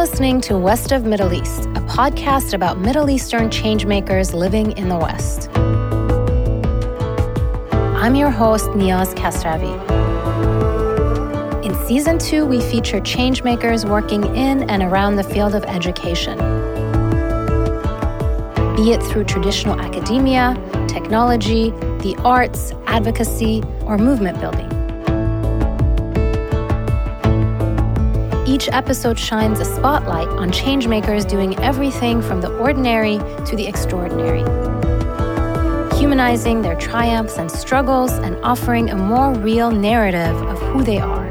listening to West of Middle East, a podcast about Middle Eastern changemakers living in the West. I'm your host, Niaz Kasravi. In season two, we feature changemakers working in and around the field of education. Be it through traditional academia, technology, the arts, advocacy, or movement building. Each episode shines a spotlight on changemakers doing everything from the ordinary to the extraordinary, humanizing their triumphs and struggles and offering a more real narrative of who they are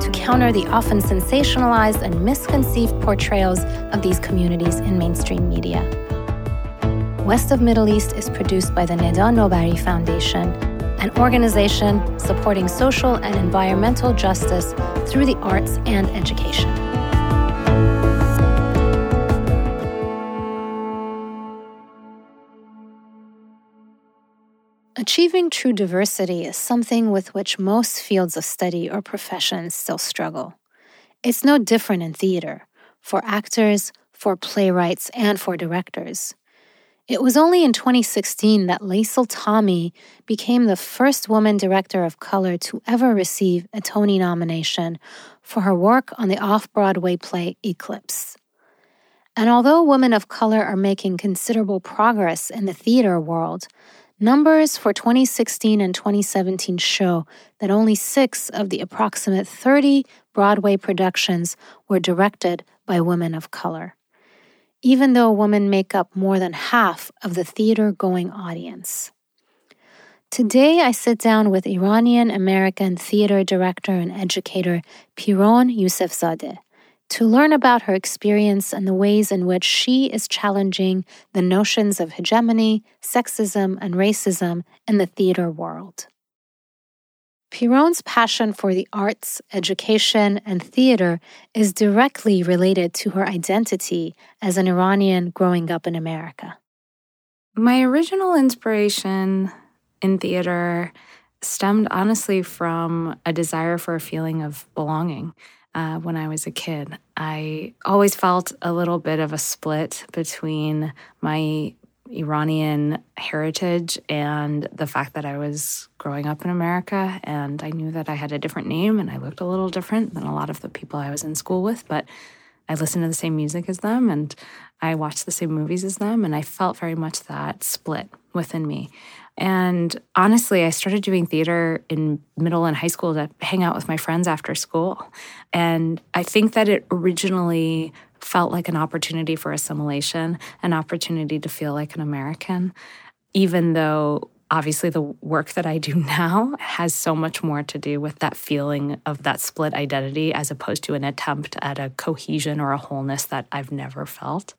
to counter the often sensationalized and misconceived portrayals of these communities in mainstream media. West of Middle East is produced by the Neda Nobari Foundation an organization supporting social and environmental justice through the arts and education. Achieving true diversity is something with which most fields of study or professions still struggle. It's no different in theater, for actors, for playwrights, and for directors. It was only in 2016 that Liesl Tommy became the first woman director of color to ever receive a Tony nomination for her work on the off Broadway play Eclipsed. And although women of color are making considerable progress in the theater world, numbers for 2016 and 2017 show that only six of the approximate 30 Broadway productions were directed by women of color even though women make up more than half of the theater going audience. Today, I sit down with Iranian American theater director and educator Pirronne Yousefzadeh to learn about her experience and the ways in which she is challenging the notions of hegemony, sexism, and racism in the theater world. Pirronne's passion for the arts, education, and theater is directly related to her identity as an Iranian growing up in America. My original inspiration in theater stemmed honestly from a desire for a feeling of belonging. Uh, when I was a kid, I always felt a little bit of a split between my Iranian heritage and the fact that I was growing up in America and I knew that I had a different name and I looked a little different than a lot of the people I was in school with, but I listened to the same music as them and I watched the same movies as them and I felt very much that split within me. And honestly, I started doing theater in middle and high school to hang out with my friends after school. And I think that it originally felt like an opportunity for assimilation, an opportunity to feel like an American, even though obviously the work that I do now has so much more to do with that feeling of that split identity as opposed to an attempt at a cohesion or a wholeness that I've never felt.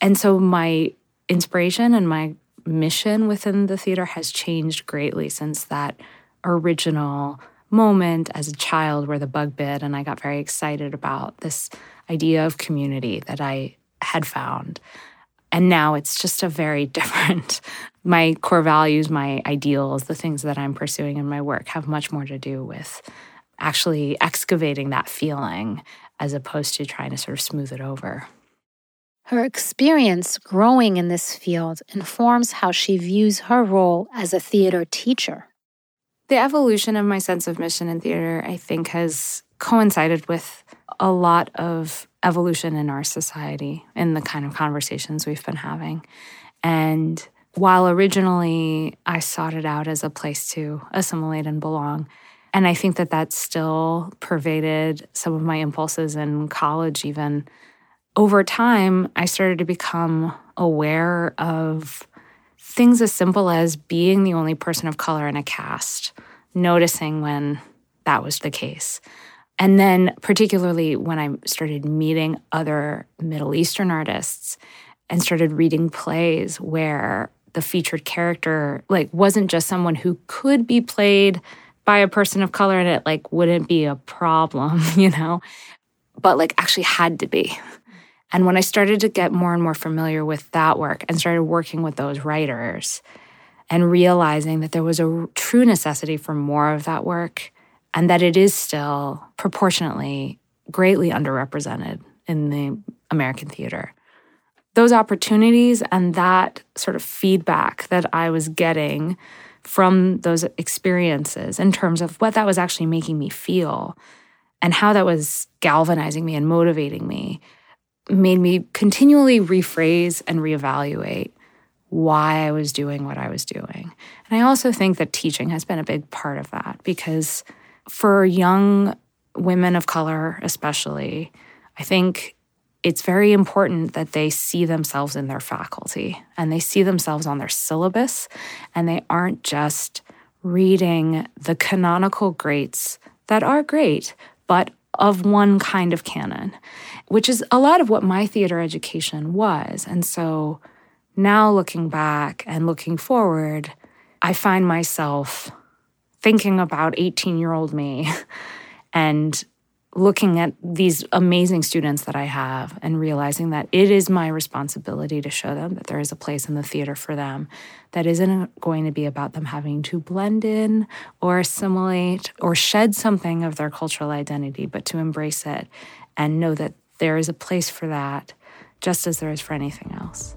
And so my inspiration and my mission within the theater has changed greatly since that original moment as a child where the bug bit and I got very excited about this idea of community that I had found. And now it's just a very different, my core values, my ideals, the things that I'm pursuing in my work have much more to do with actually excavating that feeling as opposed to trying to sort of smooth it over. Her experience growing in this field informs how she views her role as a theater teacher. The evolution of my sense of mission in theater, I think, has coincided with a lot of evolution in our society in the kind of conversations we've been having. And while originally I sought it out as a place to assimilate and belong, and I think that that still pervaded some of my impulses in college, even over time, I started to become aware of things as simple as being the only person of color in a cast, noticing when that was the case. And then, particularly when I started meeting other Middle Eastern artists and started reading plays where the featured character like wasn't just someone who could be played by a person of color and it like wouldn't be a problem, you know, but like actually had to be. And when I started to get more and more familiar with that work and started working with those writers and realizing that there was a true necessity for more of that work, and that it is still proportionately greatly underrepresented in the American theater. Those opportunities and that sort of feedback that I was getting from those experiences in terms of what that was actually making me feel and how that was galvanizing me and motivating me made me continually rephrase and reevaluate why I was doing what I was doing. And I also think that teaching has been a big part of that because for young women of color, especially, I think it's very important that they see themselves in their faculty and they see themselves on their syllabus and they aren't just reading the canonical greats that are great, but of one kind of canon, which is a lot of what my theater education was. And so now looking back and looking forward, I find myself thinking about 18 year old me and looking at these amazing students that I have and realizing that it is my responsibility to show them that there is a place in the theater for them that isn't going to be about them having to blend in or assimilate or shed something of their cultural identity, but to embrace it and know that there is a place for that just as there is for anything else.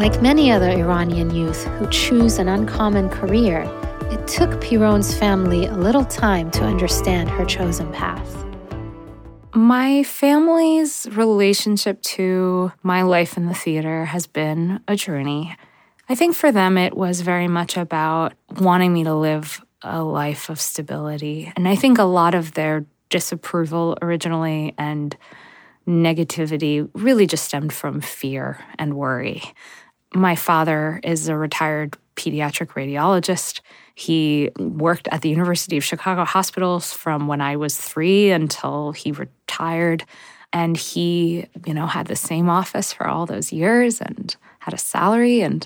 Like many other Iranian youth who choose an uncommon career, it took Pirronne's family a little time to understand her chosen path. My family's relationship to my life in the theater has been a journey. I think for them, it was very much about wanting me to live a life of stability. And I think a lot of their disapproval originally and negativity really just stemmed from fear and worry. My father is a retired pediatric radiologist. He worked at the University of Chicago hospitals from when I was three until he retired. And he, you know, had the same office for all those years and had a salary. And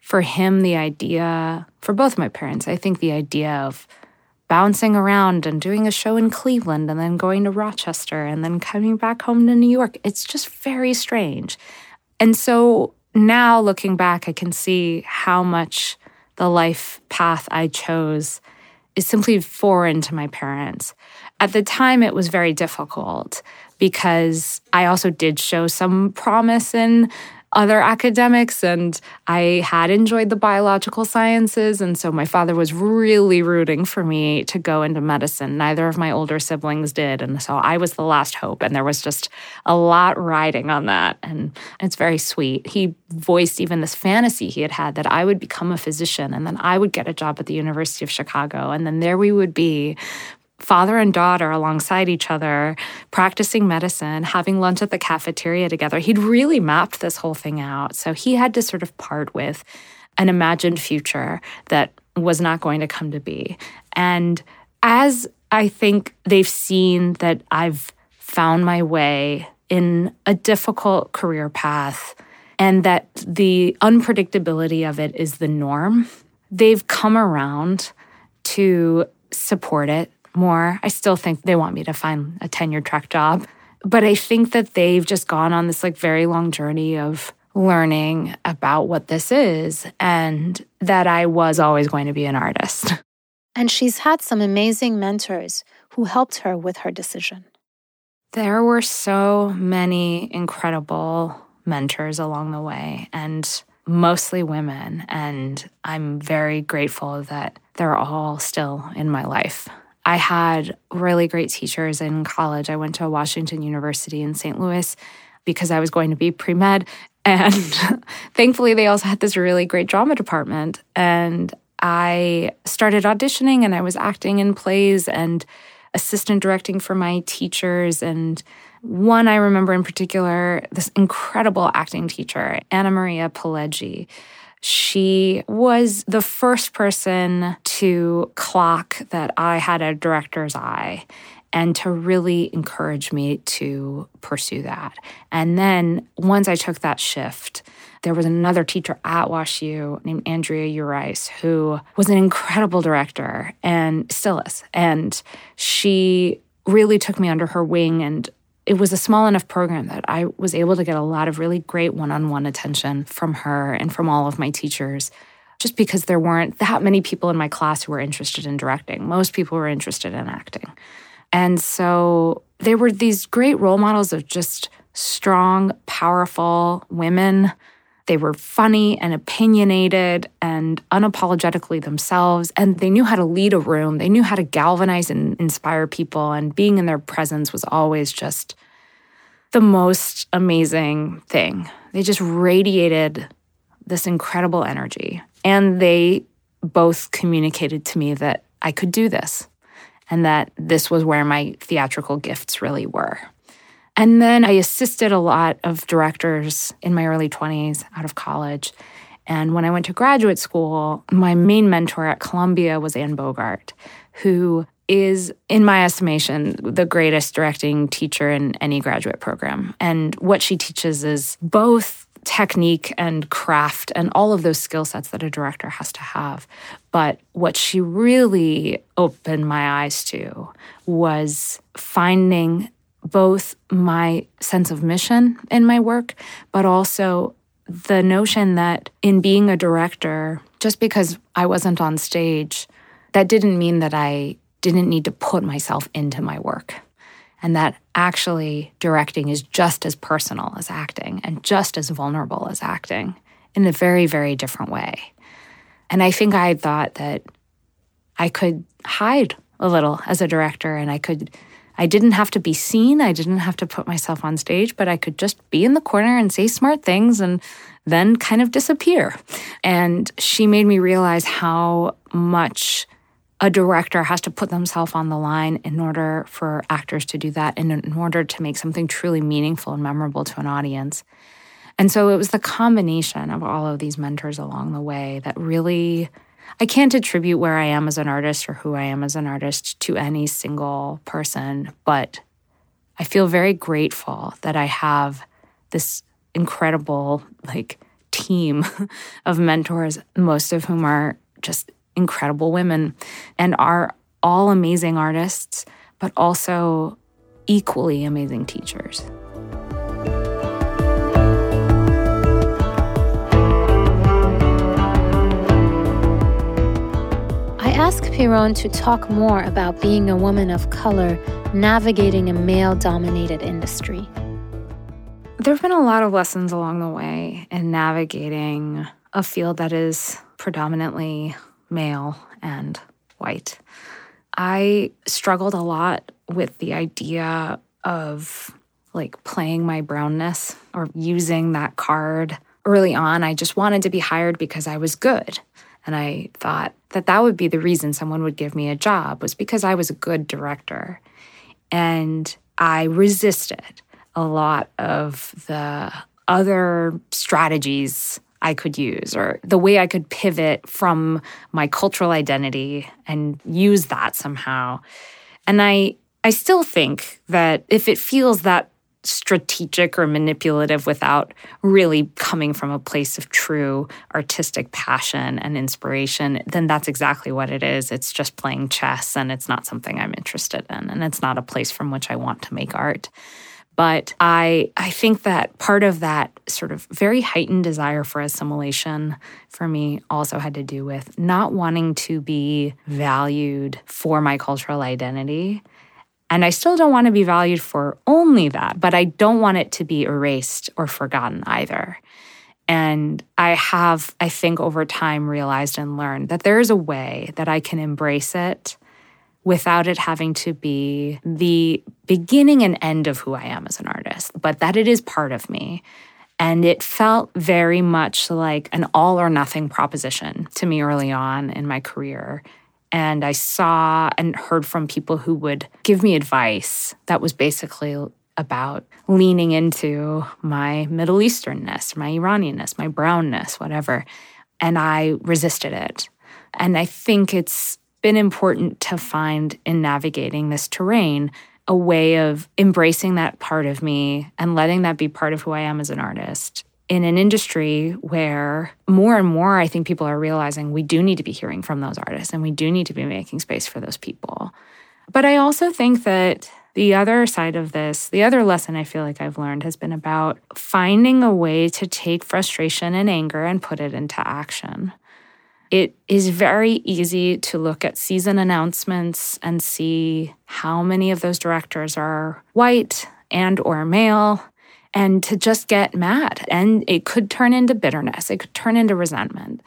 for him, the idea, for both my parents, I think the idea of bouncing around and doing a show in Cleveland and then going to Rochester and then coming back home to New York, it's just very strange. And so now looking back, I can see how much the life path I chose is simply foreign to my parents. At the time, it was very difficult because I also did show some promise in other academics and I had enjoyed the biological sciences. And so my father was really rooting for me to go into medicine. Neither of my older siblings did. And so I was the last hope. And there was just a lot riding on that. And it's very sweet. He voiced even this fantasy he had had that I would become a physician and then I would get a job at the University of Chicago. And then there we would be father and daughter alongside each other, practicing medicine, having lunch at the cafeteria together. He'd really mapped this whole thing out. So he had to sort of part with an imagined future that was not going to come to be. And as I think they've seen that I've found my way in a difficult career path and that the unpredictability of it is the norm, they've come around to support it more. I still think they want me to find a tenure track job. But I think that they've just gone on this like very long journey of learning about what this is and that I was always going to be an artist. And she's had some amazing mentors who helped her with her decision. There were so many incredible mentors along the way and mostly women. And I'm very grateful that they're all still in my life. I had really great teachers in college. I went to Washington University in St. Louis because I was going to be pre med. And thankfully, they also had this really great drama department. And I started auditioning and I was acting in plays and assistant directing for my teachers. And one I remember in particular, this incredible acting teacher, Anna Maria Pileggi she was the first person to clock that I had a director's eye and to really encourage me to pursue that. And then once I took that shift, there was another teacher at WashU named Andrea Urice who was an incredible director and still is. And she really took me under her wing and it was a small enough program that I was able to get a lot of really great one on one attention from her and from all of my teachers. just because there weren't that many people in my class who were interested in directing. Most people were interested in acting. And so they were these great role models of just strong, powerful women. They were funny and opinionated and unapologetically themselves. And they knew how to lead a room. They knew how to galvanize and inspire people. And being in their presence was always just the most amazing thing. They just radiated this incredible energy. And they both communicated to me that I could do this and that this was where my theatrical gifts really were. And then I assisted a lot of directors in my early 20s out of college. And when I went to graduate school, my main mentor at Columbia was Anne Bogart, who is, in my estimation, the greatest directing teacher in any graduate program. And what she teaches is both technique and craft and all of those skill sets that a director has to have. But what she really opened my eyes to was finding both my sense of mission in my work, but also the notion that in being a director, just because I wasn't on stage, that didn't mean that I didn't need to put myself into my work. And that actually directing is just as personal as acting and just as vulnerable as acting in a very, very different way. And I think I thought that I could hide a little as a director and I could I didn't have to be seen. I didn't have to put myself on stage, but I could just be in the corner and say smart things and then kind of disappear. And she made me realize how much a director has to put themselves on the line in order for actors to do that and in order to make something truly meaningful and memorable to an audience. And so it was the combination of all of these mentors along the way that really I can't attribute where I am as an artist or who I am as an artist to any single person, but I feel very grateful that I have this incredible like team of mentors, most of whom are just incredible women and are all amazing artists, but also equally amazing teachers. Ask Pirronne to talk more about being a woman of color navigating a male dominated industry. There have been a lot of lessons along the way in navigating a field that is predominantly male and white. I struggled a lot with the idea of like playing my brownness or using that card early on. I just wanted to be hired because I was good. And I thought that that would be the reason someone would give me a job was because I was a good director. And I resisted a lot of the other strategies I could use or the way I could pivot from my cultural identity and use that somehow. And I I still think that if it feels that strategic or manipulative without really coming from a place of true artistic passion and inspiration, then that's exactly what it is. It's just playing chess and it's not something I'm interested in. And it's not a place from which I want to make art. But I, I think that part of that sort of very heightened desire for assimilation for me also had to do with not wanting to be valued for my cultural identity and I still don't want to be valued for only that, but I don't want it to be erased or forgotten either. And I have, I think, over time realized and learned that there is a way that I can embrace it without it having to be the beginning and end of who I am as an artist, but that it is part of me. And it felt very much like an all or nothing proposition to me early on in my career. And I saw and heard from people who would give me advice that was basically about leaning into my Middle Easternness, my Iranianness, my brownness, whatever. And I resisted it. And I think it's been important to find in navigating this terrain a way of embracing that part of me and letting that be part of who I am as an artist in an industry where more and more I think people are realizing we do need to be hearing from those artists and we do need to be making space for those people. But I also think that the other side of this, the other lesson I feel like I've learned has been about finding a way to take frustration and anger and put it into action. it is very easy to look at season announcements and see how many of those directors are white and or male and to just get mad and it could turn into bitterness it could turn into resentment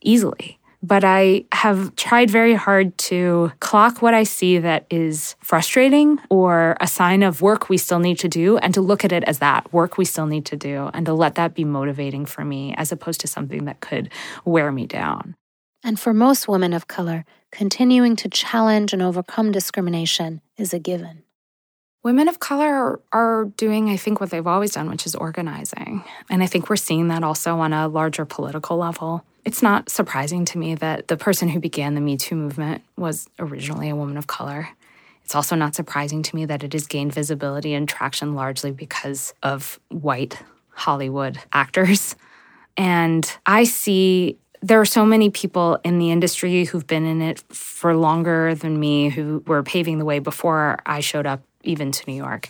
easily but I have tried very hard to clock what I see that is frustrating or a sign of work we still need to do and to look at it as that work we still need to do and to let that be motivating for me as opposed to something that could wear me down. And for most women of color, continuing to challenge and overcome discrimination is a given. Women of color are doing, I think, what they've always done, which is organizing. And I think we're seeing that also on a larger political level. It's not surprising to me that the person who began the Me Too movement was originally a woman of color. It's also not surprising to me that it has gained visibility and traction largely because of white Hollywood actors. And I see there are so many people in the industry who've been in it for longer than me, who were paving the way before I showed up even to New York,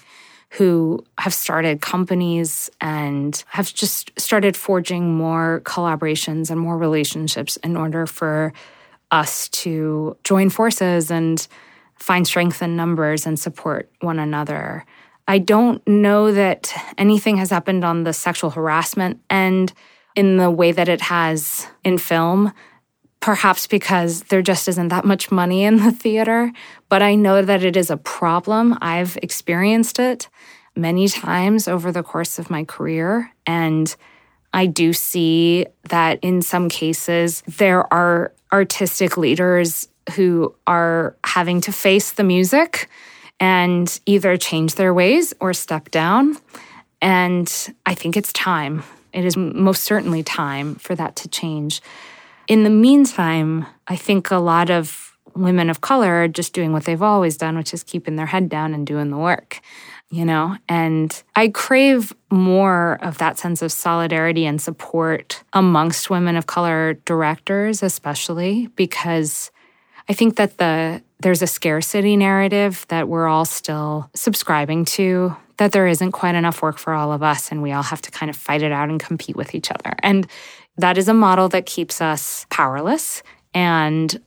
who have started companies and have just started forging more collaborations and more relationships in order for us to join forces and find strength in numbers and support one another. I don't know that anything has happened on the sexual harassment end in the way that it has in film perhaps because there just isn't that much money in the theater. But I know that it is a problem. I've experienced it many times over the course of my career. And I do see that in some cases, there are artistic leaders who are having to face the music and either change their ways or step down. And I think it's time. It is most certainly time for that to change. In the meantime, I think a lot of women of color are just doing what they've always done, which is keeping their head down and doing the work, you know? And I crave more of that sense of solidarity and support amongst women of color directors, especially because I think that the there's a scarcity narrative that we're all still subscribing to that there isn't quite enough work for all of us and we all have to kind of fight it out and compete with each other. And that is a model that keeps us powerless and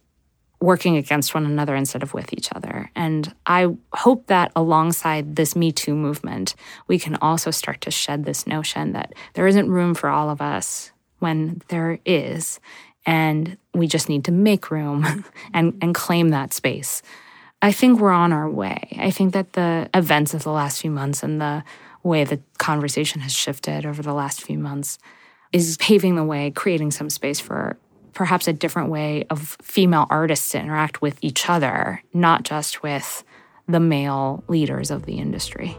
working against one another instead of with each other. And I hope that alongside this Me Too movement, we can also start to shed this notion that there isn't room for all of us when there is. And we just need to make room and, and claim that space. I think we're on our way. I think that the events of the last few months and the way the conversation has shifted over the last few months is paving the way, creating some space for perhaps a different way of female artists to interact with each other, not just with the male leaders of the industry.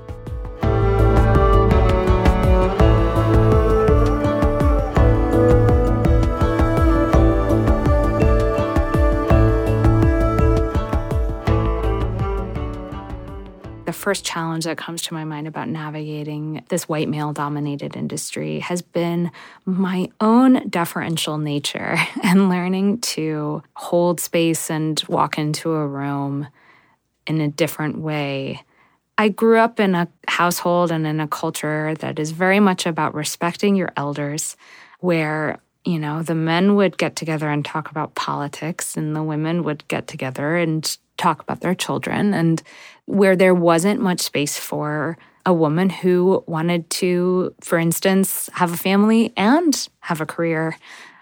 First challenge that comes to my mind about navigating this white male dominated industry has been my own deferential nature and learning to hold space and walk into a room in a different way. I grew up in a household and in a culture that is very much about respecting your elders, where you know, the men would get together and talk about politics, and the women would get together and talk about their children. And where there wasn't much space for a woman who wanted to, for instance, have a family and have a career.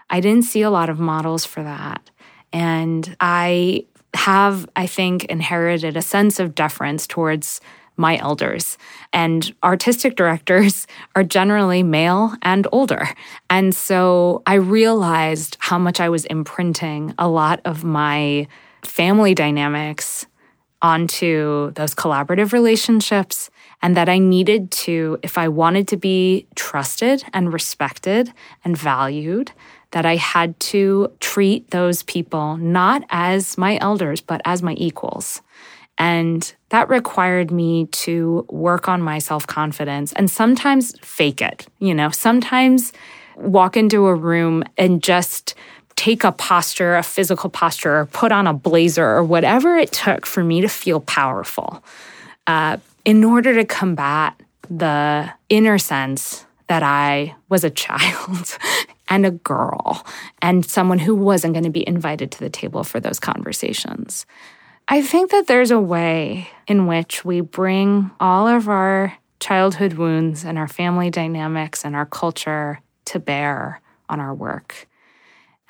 I didn't see a lot of models for that. And I have, I think, inherited a sense of deference towards my elders. And artistic directors are generally male and older. And so I realized how much I was imprinting a lot of my family dynamics onto those collaborative relationships and that I needed to, if I wanted to be trusted and respected and valued, that I had to treat those people not as my elders, but as my equals. And that required me to work on my self confidence and sometimes fake it, you know, sometimes walk into a room and just take a posture, a physical posture, or put on a blazer or whatever it took for me to feel powerful uh, in order to combat the inner sense that I was a child and a girl and someone who wasn't going to be invited to the table for those conversations. I think that there's a way in which we bring all of our childhood wounds and our family dynamics and our culture to bear on our work.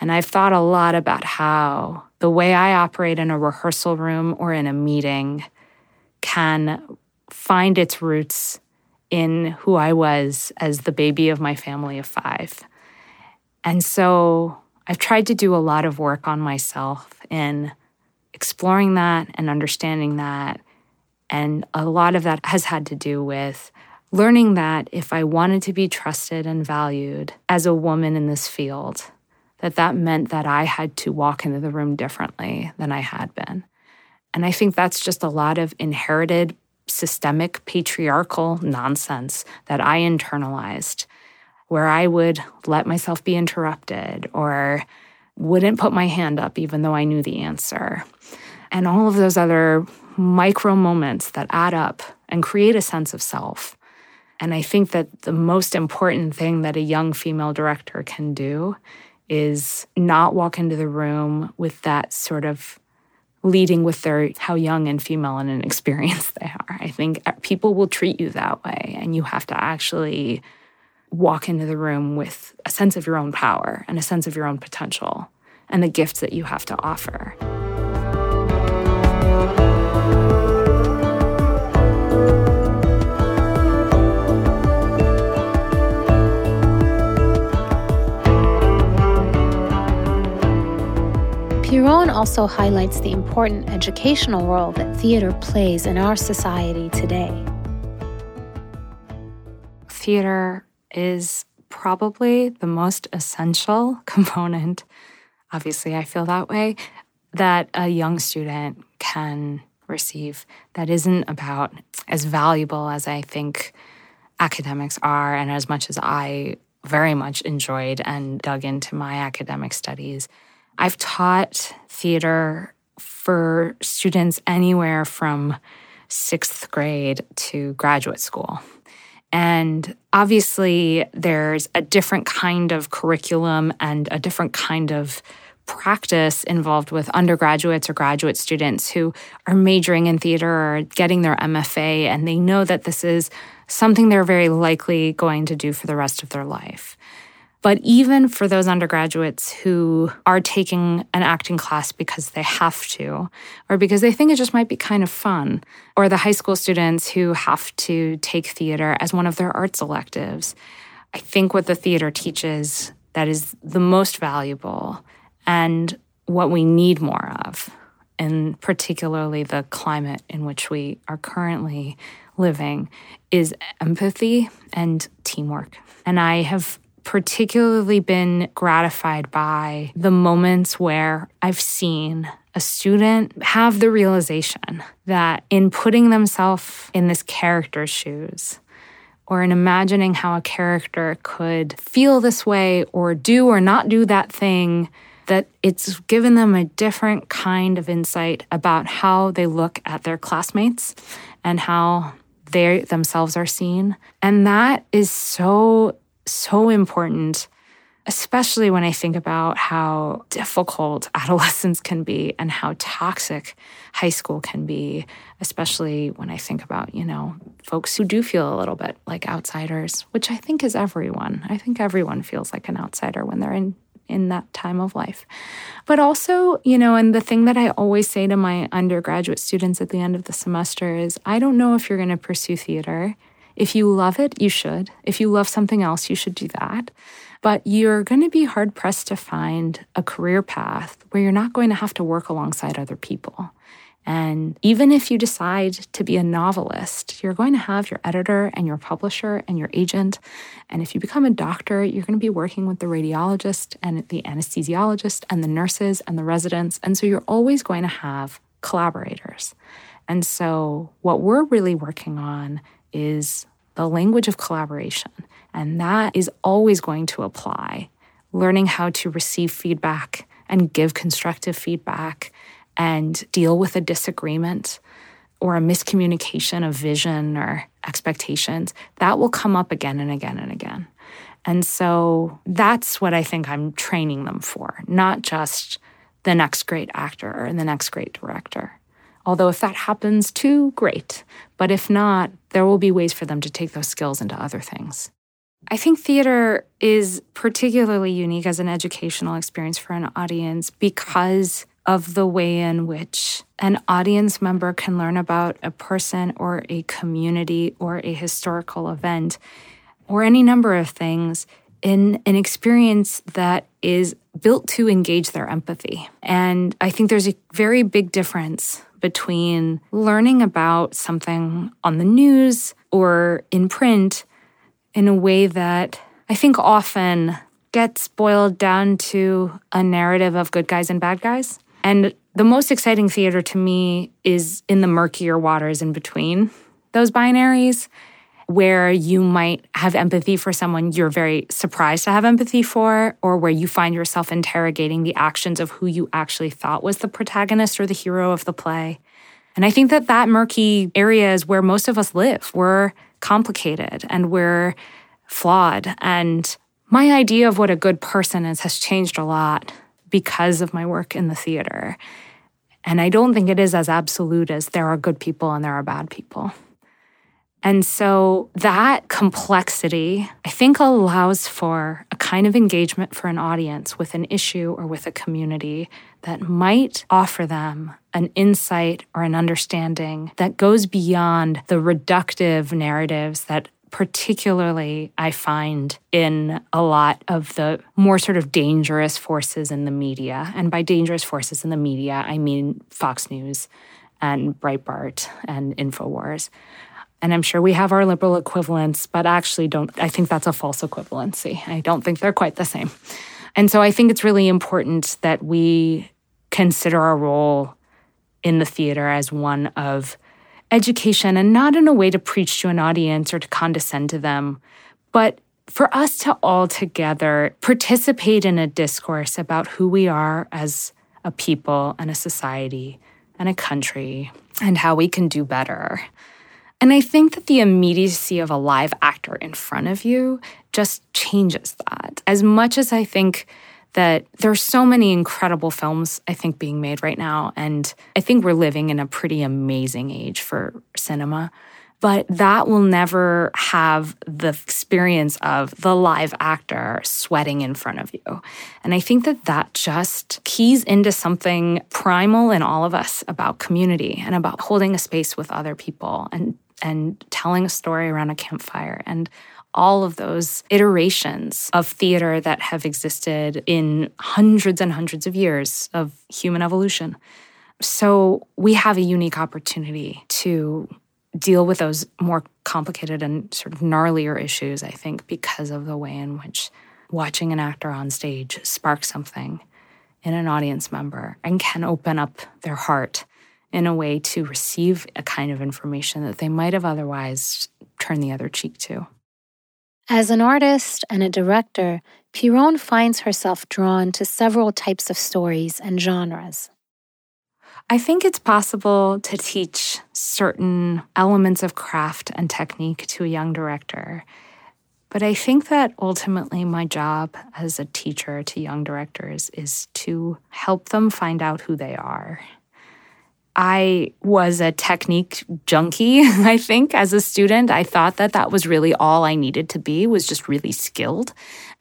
And I've thought a lot about how the way I operate in a rehearsal room or in a meeting can find its roots in who I was as the baby of my family of five. And so I've tried to do a lot of work on myself in exploring that and understanding that. And a lot of that has had to do with learning that if I wanted to be trusted and valued as a woman in this field, that that meant that I had to walk into the room differently than I had been. And I think that's just a lot of inherited systemic patriarchal nonsense that I internalized, where I would let myself be interrupted or wouldn't put my hand up even though I knew the answer. And all of those other micro moments that add up and create a sense of self. And I think that the most important thing that a young female director can do is not walk into the room with that sort of leading with their how young and female and inexperienced they are. I think uh, people will treat you that way and you have to actually walk into the room with a sense of your own power and a sense of your own potential and the gifts that you have to offer. Pirronne also highlights the important educational role that theater plays in our society today. Theater is probably the most essential component, obviously, I feel that way, that a young student can receive that isn't about as valuable as I think academics are, and as much as I very much enjoyed and dug into my academic studies I've taught theater for students anywhere from sixth grade to graduate school. And obviously, there's a different kind of curriculum and a different kind of practice involved with undergraduates or graduate students who are majoring in theater or getting their MFA, and they know that this is something they're very likely going to do for the rest of their life. But even for those undergraduates who are taking an acting class because they have to, or because they think it just might be kind of fun, or the high school students who have to take theater as one of their arts electives, I think what the theater teaches that is the most valuable and what we need more of, and particularly the climate in which we are currently living, is empathy and teamwork. And I have particularly been gratified by the moments where I've seen a student have the realization that in putting themselves in this character's shoes, or in imagining how a character could feel this way or do or not do that thing, that it's given them a different kind of insight about how they look at their classmates and how they themselves are seen. And that is so so important, especially when I think about how difficult adolescence can be and how toxic high school can be, especially when I think about, you know, folks who do feel a little bit like outsiders, which I think is everyone. I think everyone feels like an outsider when they're in in that time of life. But also, you know, and the thing that I always say to my undergraduate students at the end of the semester is I don't know if you're going to pursue theater if you love it, you should. If you love something else, you should do that. But you're going to be hard pressed to find a career path where you're not going to have to work alongside other people. And even if you decide to be a novelist, you're going to have your editor and your publisher and your agent. And if you become a doctor, you're going to be working with the radiologist and the anesthesiologist and the nurses and the residents. And so you're always going to have collaborators. And so, what we're really working on is the language of collaboration. And that is always going to apply. Learning how to receive feedback and give constructive feedback and deal with a disagreement or a miscommunication of vision or expectations, that will come up again and again and again. And so that's what I think I'm training them for, not just the next great actor or the next great director. Although, if that happens too, great. But if not, there will be ways for them to take those skills into other things. I think theater is particularly unique as an educational experience for an audience because of the way in which an audience member can learn about a person or a community or a historical event or any number of things in an experience that is built to engage their empathy. And I think there's a very big difference between learning about something on the news or in print in a way that I think often gets boiled down to a narrative of good guys and bad guys. And the most exciting theater to me is in the murkier waters in between those binaries, where you might have empathy for someone you're very surprised to have empathy for, or where you find yourself interrogating the actions of who you actually thought was the protagonist or the hero of the play. And I think that that murky area is where most of us live. We're complicated and we're flawed. And my idea of what a good person is has changed a lot because of my work in the theater. And I don't think it is as absolute as there are good people and there are bad people. And so that complexity, I think, allows for a kind of engagement for an audience with an issue or with a community that might offer them an insight or an understanding that goes beyond the reductive narratives that particularly I find in a lot of the more sort of dangerous forces in the media. And by dangerous forces in the media, I mean Fox News and Breitbart and InfoWars. And I'm sure we have our liberal equivalents, but actually don't I think that's a false equivalency. I don't think they're quite the same. And so I think it's really important that we consider our role in the theater as one of education and not in a way to preach to an audience or to condescend to them, but for us to all together participate in a discourse about who we are as a people and a society and a country and how we can do better. And I think that the immediacy of a live actor in front of you just changes that. As much as I think that there are so many incredible films, I think, being made right now. And I think we're living in a pretty amazing age for cinema. But that will never have the experience of the live actor sweating in front of you. And I think that that just keys into something primal in all of us about community and about holding a space with other people and and telling a story around a campfire and all of those iterations of theater that have existed in hundreds and hundreds of years of human evolution. So we have a unique opportunity to deal with those more complicated and sort of gnarlier issues, I think, because of the way in which watching an actor on stage sparks something in an audience member and can open up their heart in a way to receive a kind of information that they might have otherwise turned the other cheek to. As an artist and a director, Pirronne finds herself drawn to several types of stories and genres. I think it's possible to teach certain elements of craft and technique to a young director. But I think that ultimately my job as a teacher to young directors is to help them find out who they are I was a technique junkie, I think, as a student. I thought that that was really all I needed to be, was just really skilled.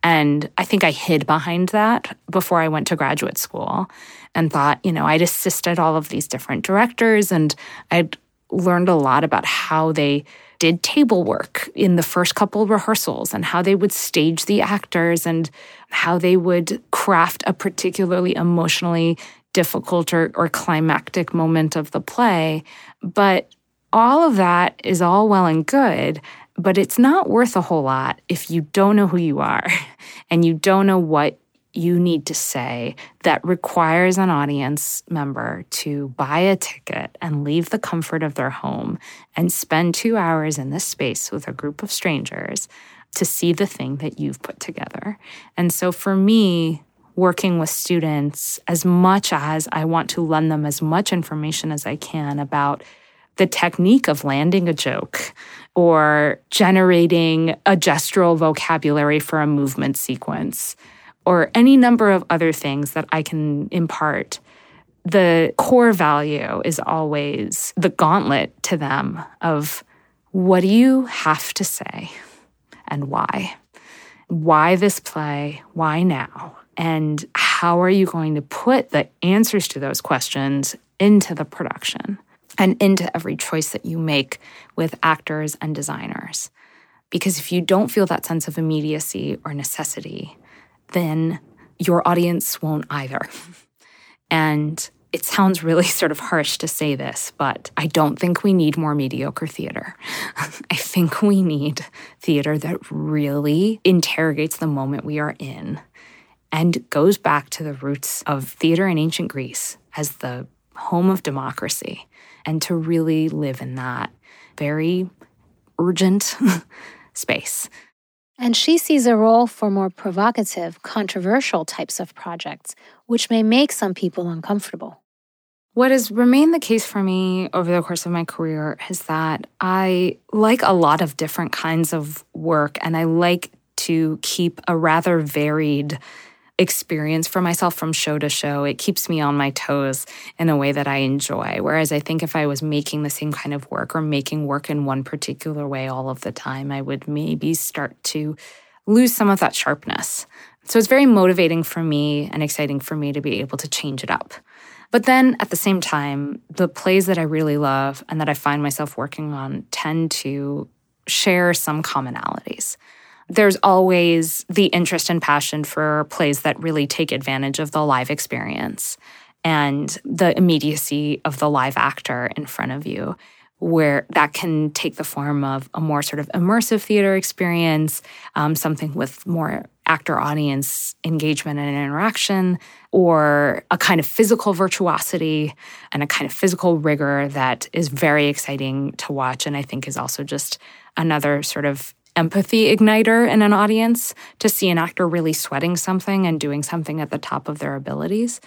And I think I hid behind that before I went to graduate school and thought, you know, I'd assisted all of these different directors and I'd learned a lot about how they did table work in the first couple rehearsals and how they would stage the actors and how they would craft a particularly emotionally difficult or, or climactic moment of the play. But all of that is all well and good, but it's not worth a whole lot if you don't know who you are and you don't know what you need to say that requires an audience member to buy a ticket and leave the comfort of their home and spend two hours in this space with a group of strangers to see the thing that you've put together. And so for me, working with students as much as I want to lend them as much information as I can about the technique of landing a joke or generating a gestural vocabulary for a movement sequence, or any number of other things that I can impart. The core value is always the gauntlet to them of what do you have to say and why? Why this play? Why now? And how are you going to put the answers to those questions into the production and into every choice that you make with actors and designers? Because if you don't feel that sense of immediacy or necessity, then your audience won't either. And it sounds really sort of harsh to say this, but I don't think we need more mediocre theater. I think we need theater that really interrogates the moment we are in and goes back to the roots of theater in ancient Greece as the home of democracy and to really live in that very urgent space. And she sees a role for more provocative, controversial types of projects, which may make some people uncomfortable. What has remained the case for me over the course of my career is that I like a lot of different kinds of work and I like to keep a rather varied experience for myself from show to show. It keeps me on my toes in a way that I enjoy. Whereas I think if I was making the same kind of work or making work in one particular way all of the time, I would maybe start to lose some of that sharpness. So it's very motivating for me and exciting for me to be able to change it up. But then at the same time, the plays that I really love and that I find myself working on tend to share some commonalities there's always the interest and passion for plays that really take advantage of the live experience and the immediacy of the live actor in front of you, where that can take the form of a more sort of immersive theater experience, um, something with more actor audience engagement and interaction, or a kind of physical virtuosity and a kind of physical rigor that is very exciting to watch. And I think is also just another sort of empathy igniter in an audience to see an actor really sweating something and doing something at the top of their abilities.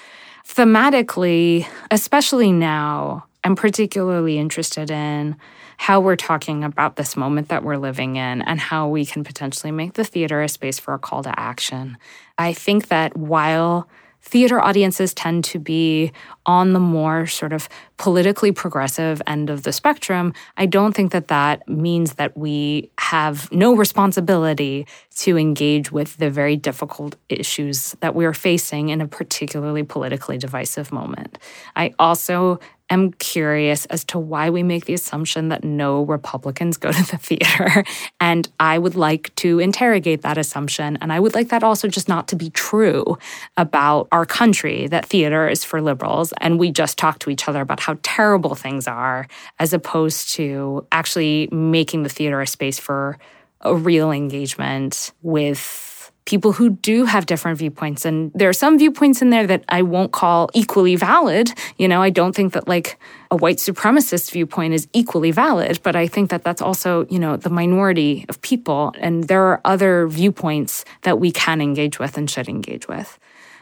Thematically, especially now, I'm particularly interested in how we're talking about this moment that we're living in and how we can potentially make the theater a space for a call to action. I think that while theater audiences tend to be on the more sort of politically progressive end of the spectrum, I don't think that that means that we have no responsibility to engage with the very difficult issues that we're facing in a particularly politically divisive moment. I also am curious as to why we make the assumption that no Republicans go to the theater. And I would like to interrogate that assumption. And I would like that also just not to be true about our country, that theater is for liberals. And we just talk to each other about how terrible things are, as opposed to actually making the theater a space for a real engagement with people who do have different viewpoints. And there are some viewpoints in there that I won't call equally valid. You know, I don't think that like a white supremacist viewpoint is equally valid, but I think that that's also, you know, the minority of people. And there are other viewpoints that we can engage with and should engage with.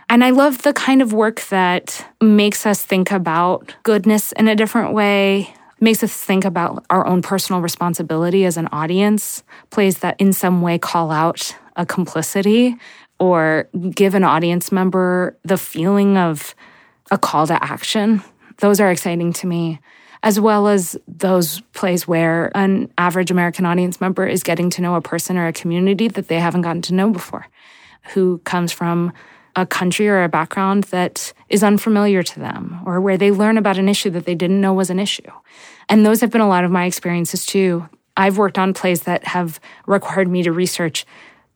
And I love the kind of work that makes us think about goodness in a different way, makes us think about our own personal responsibility as an audience, plays that in some way call out a complicity or give an audience member the feeling of a call to action. Those are exciting to me, as well as those plays where an average American audience member is getting to know a person or a community that they haven't gotten to know before, who comes from a country or a background that is unfamiliar to them, or where they learn about an issue that they didn't know was an issue. And those have been a lot of my experiences too. I've worked on plays that have required me to research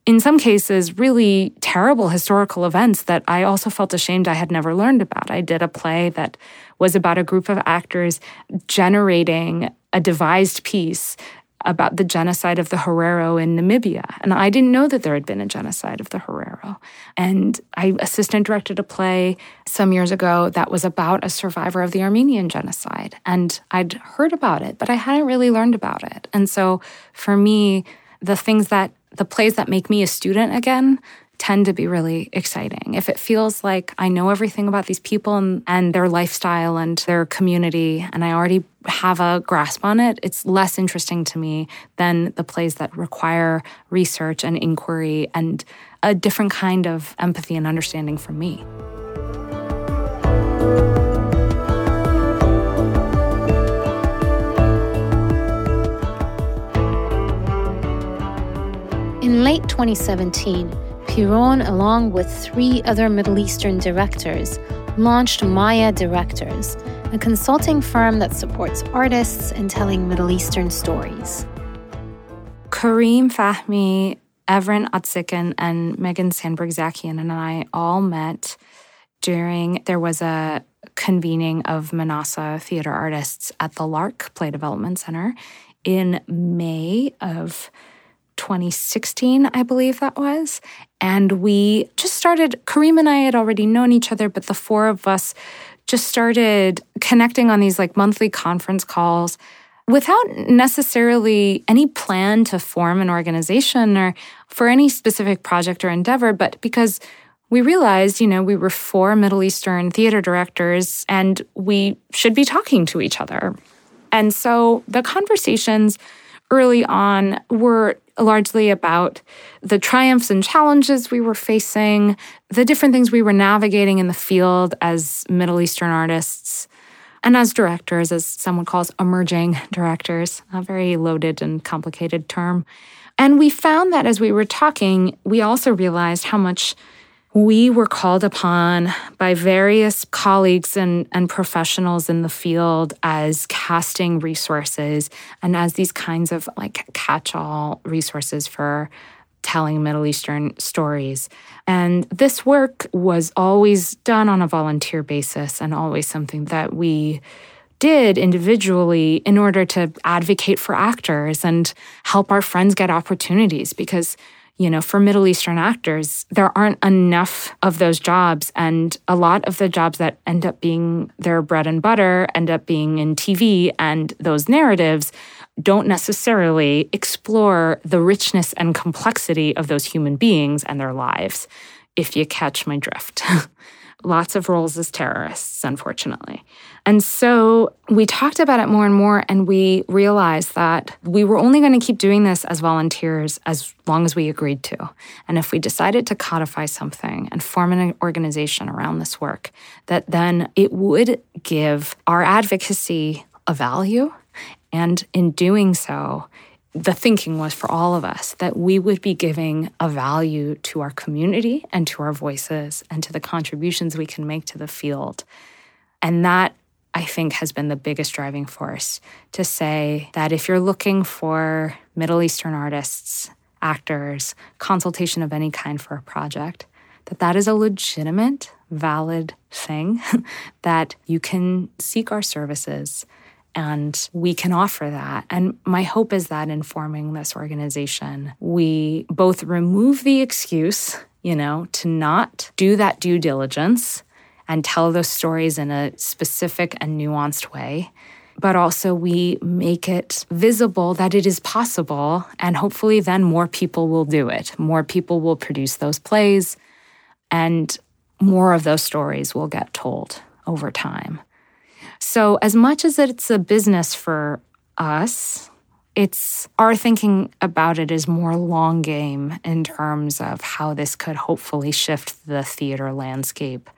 in some cases, really terrible historical events that I also felt ashamed I had never learned about. I did a play that was about a group of actors generating a devised piece about the genocide of the Herero in Namibia. And I didn't know that there had been a genocide of the Herero. And I assistant directed a play some years ago that was about a survivor of the Armenian genocide. And I'd heard about it, but I hadn't really learned about it. And so for me, the things that the plays that make me a student again tend to be really exciting. If it feels like I know everything about these people and, and their lifestyle and their community, and I already have a grasp on it, it's less interesting to me than the plays that require research and inquiry and a different kind of empathy and understanding from me. Late 2017, Pirronne, along with three other Middle Eastern directors, launched Maia Directors, a consulting firm that supports artists in telling Middle Eastern stories. Kareem Fahmi, Evren Odcikin, and Megan Sandberg Zakian and I all met during there was a convening of MENASA theater artists at the Lark Play Development Center in May of 2016, I believe that was. And we just started, Kareem and I had already known each other, but the four of us just started connecting on these like monthly conference calls without necessarily any plan to form an organization or for any specific project or endeavor, but because we realized, you know, we were four Middle Eastern theater directors and we should be talking to each other. And so the conversations early on were largely about the triumphs and challenges we were facing, the different things we were navigating in the field as Middle Eastern artists, and as directors, as someone calls emerging directors, a very loaded and complicated term. And we found that as we were talking, we also realized how much we were called upon by various colleagues and, and professionals in the field as casting resources and as these kinds of like catch all resources for telling Middle Eastern stories. And this work was always done on a volunteer basis and always something that we did individually in order to advocate for actors and help our friends get opportunities because you know, for Middle Eastern actors, there aren't enough of those jobs. And a lot of the jobs that end up being their bread and butter end up being in TV, and those narratives don't necessarily explore the richness and complexity of those human beings and their lives, if you catch my drift. lots of roles as terrorists, unfortunately. And so we talked about it more and more, and we realized that we were only going to keep doing this as volunteers as long as we agreed to. And if we decided to codify something and form an organization around this work, that then it would give our advocacy a value. And in doing so, the thinking was for all of us that we would be giving a value to our community and to our voices and to the contributions we can make to the field. And that, I think, has been the biggest driving force to say that if you're looking for Middle Eastern artists, actors, consultation of any kind for a project, that that is a legitimate, valid thing, that you can seek our services and we can offer that. And my hope is that in forming this organization, we both remove the excuse, you know, to not do that due diligence and tell those stories in a specific and nuanced way. But also, we make it visible that it is possible. And hopefully, then more people will do it. More people will produce those plays, and more of those stories will get told over time. So, as much as it's a business for us, it's our thinking about it is more long game in terms of how this could hopefully shift the theater landscape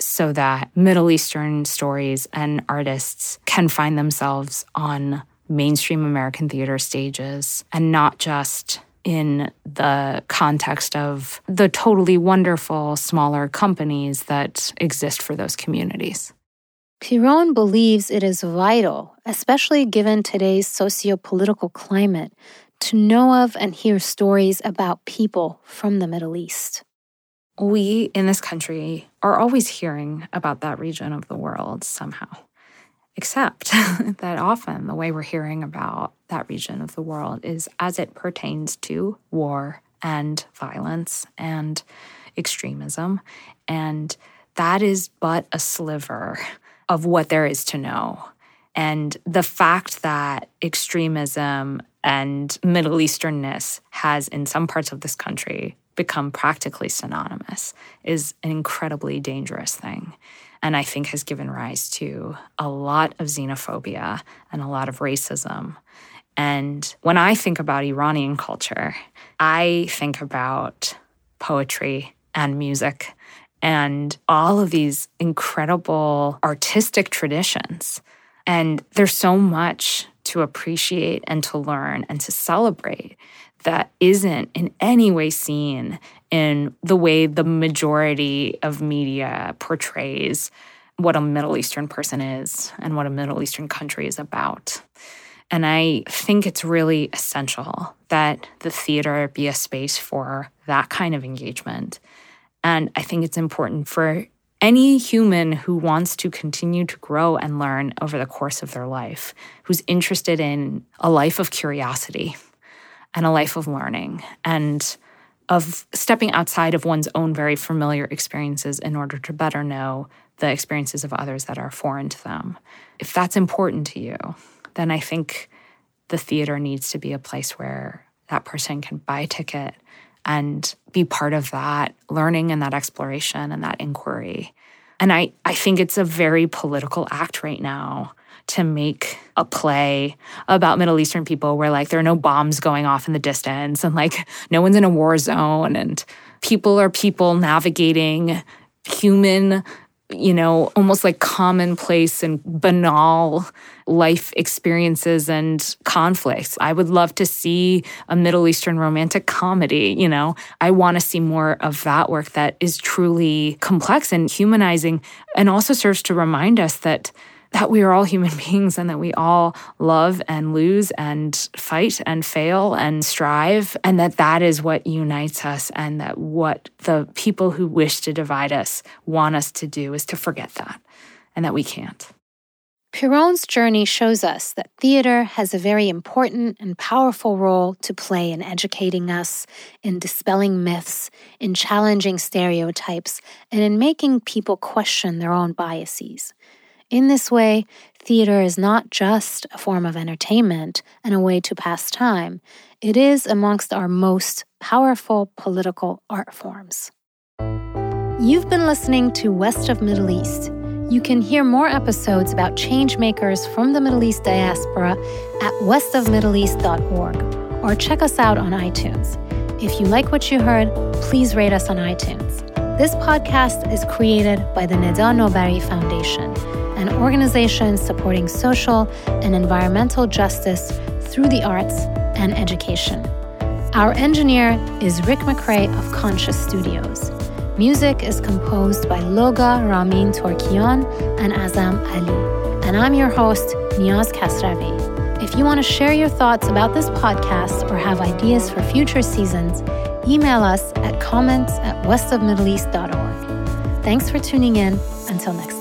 so that Middle Eastern stories and artists can find themselves on mainstream American theater stages and not just in the context of the totally wonderful smaller companies that exist for those communities. Pirronne believes it is vital, especially given today's socio-political climate, to know of and hear stories about people from the Middle East. We in this country are always hearing about that region of the world somehow, except that often the way we're hearing about that region of the world is as it pertains to war and violence and extremism. And that is but a sliver of what there is to know. And the fact that extremism and Middle Easternness has, in some parts of this country, become practically synonymous is an incredibly dangerous thing. And I think has given rise to a lot of xenophobia and a lot of racism. And when I think about Iranian culture, I think about poetry and music and all of these incredible artistic traditions. And there's so much to appreciate and to learn and to celebrate that isn't in any way seen in the way the majority of media portrays what a Middle Eastern person is and what a Middle Eastern country is about. And I think it's really essential that the theater be a space for that kind of engagement. And I think it's important for any human who wants to continue to grow and learn over the course of their life, who's interested in a life of curiosity and a life of learning and of stepping outside of one's own very familiar experiences in order to better know the experiences of others that are foreign to them. If that's important to you, then I think the theater needs to be a place where that person can buy a ticket and be part of that learning and that exploration and that inquiry. And I, I think it's a very political act right now to make a play about Middle Eastern people where like there are no bombs going off in the distance and like no one's in a war zone and people are people navigating human you know, almost like commonplace and banal life experiences and conflicts. I would love to see a Middle Eastern romantic comedy, you know. I want to see more of that work that is truly complex and humanizing and also serves to remind us that that we are all human beings and that we all love and lose and fight and fail and strive and that that is what unites us and that what the people who wish to divide us want us to do is to forget that and that we can't. Pirronne's journey shows us that theater has a very important and powerful role to play in educating us, in dispelling myths, in challenging stereotypes, and in making people question their own biases. In this way, theater is not just a form of entertainment and a way to pass time, it is amongst our most powerful political art forms. You've been listening to West of Middle East. You can hear more episodes about changemakers from the Middle East diaspora at westofmiddleeast.org or check us out on iTunes. If you like what you heard, please rate us on iTunes. This podcast is created by the Neda Nobari Foundation an organization supporting social and environmental justice through the arts and education. Our engineer is Rick McRae of Conscious Studios. Music is composed by Loga Ramin Torkian and Azam Ali. And I'm your host, Niaz Kasravi. If you want to share your thoughts about this podcast or have ideas for future seasons, email us at comments at westofmiddleeast.org. Thanks for tuning in. Until next time.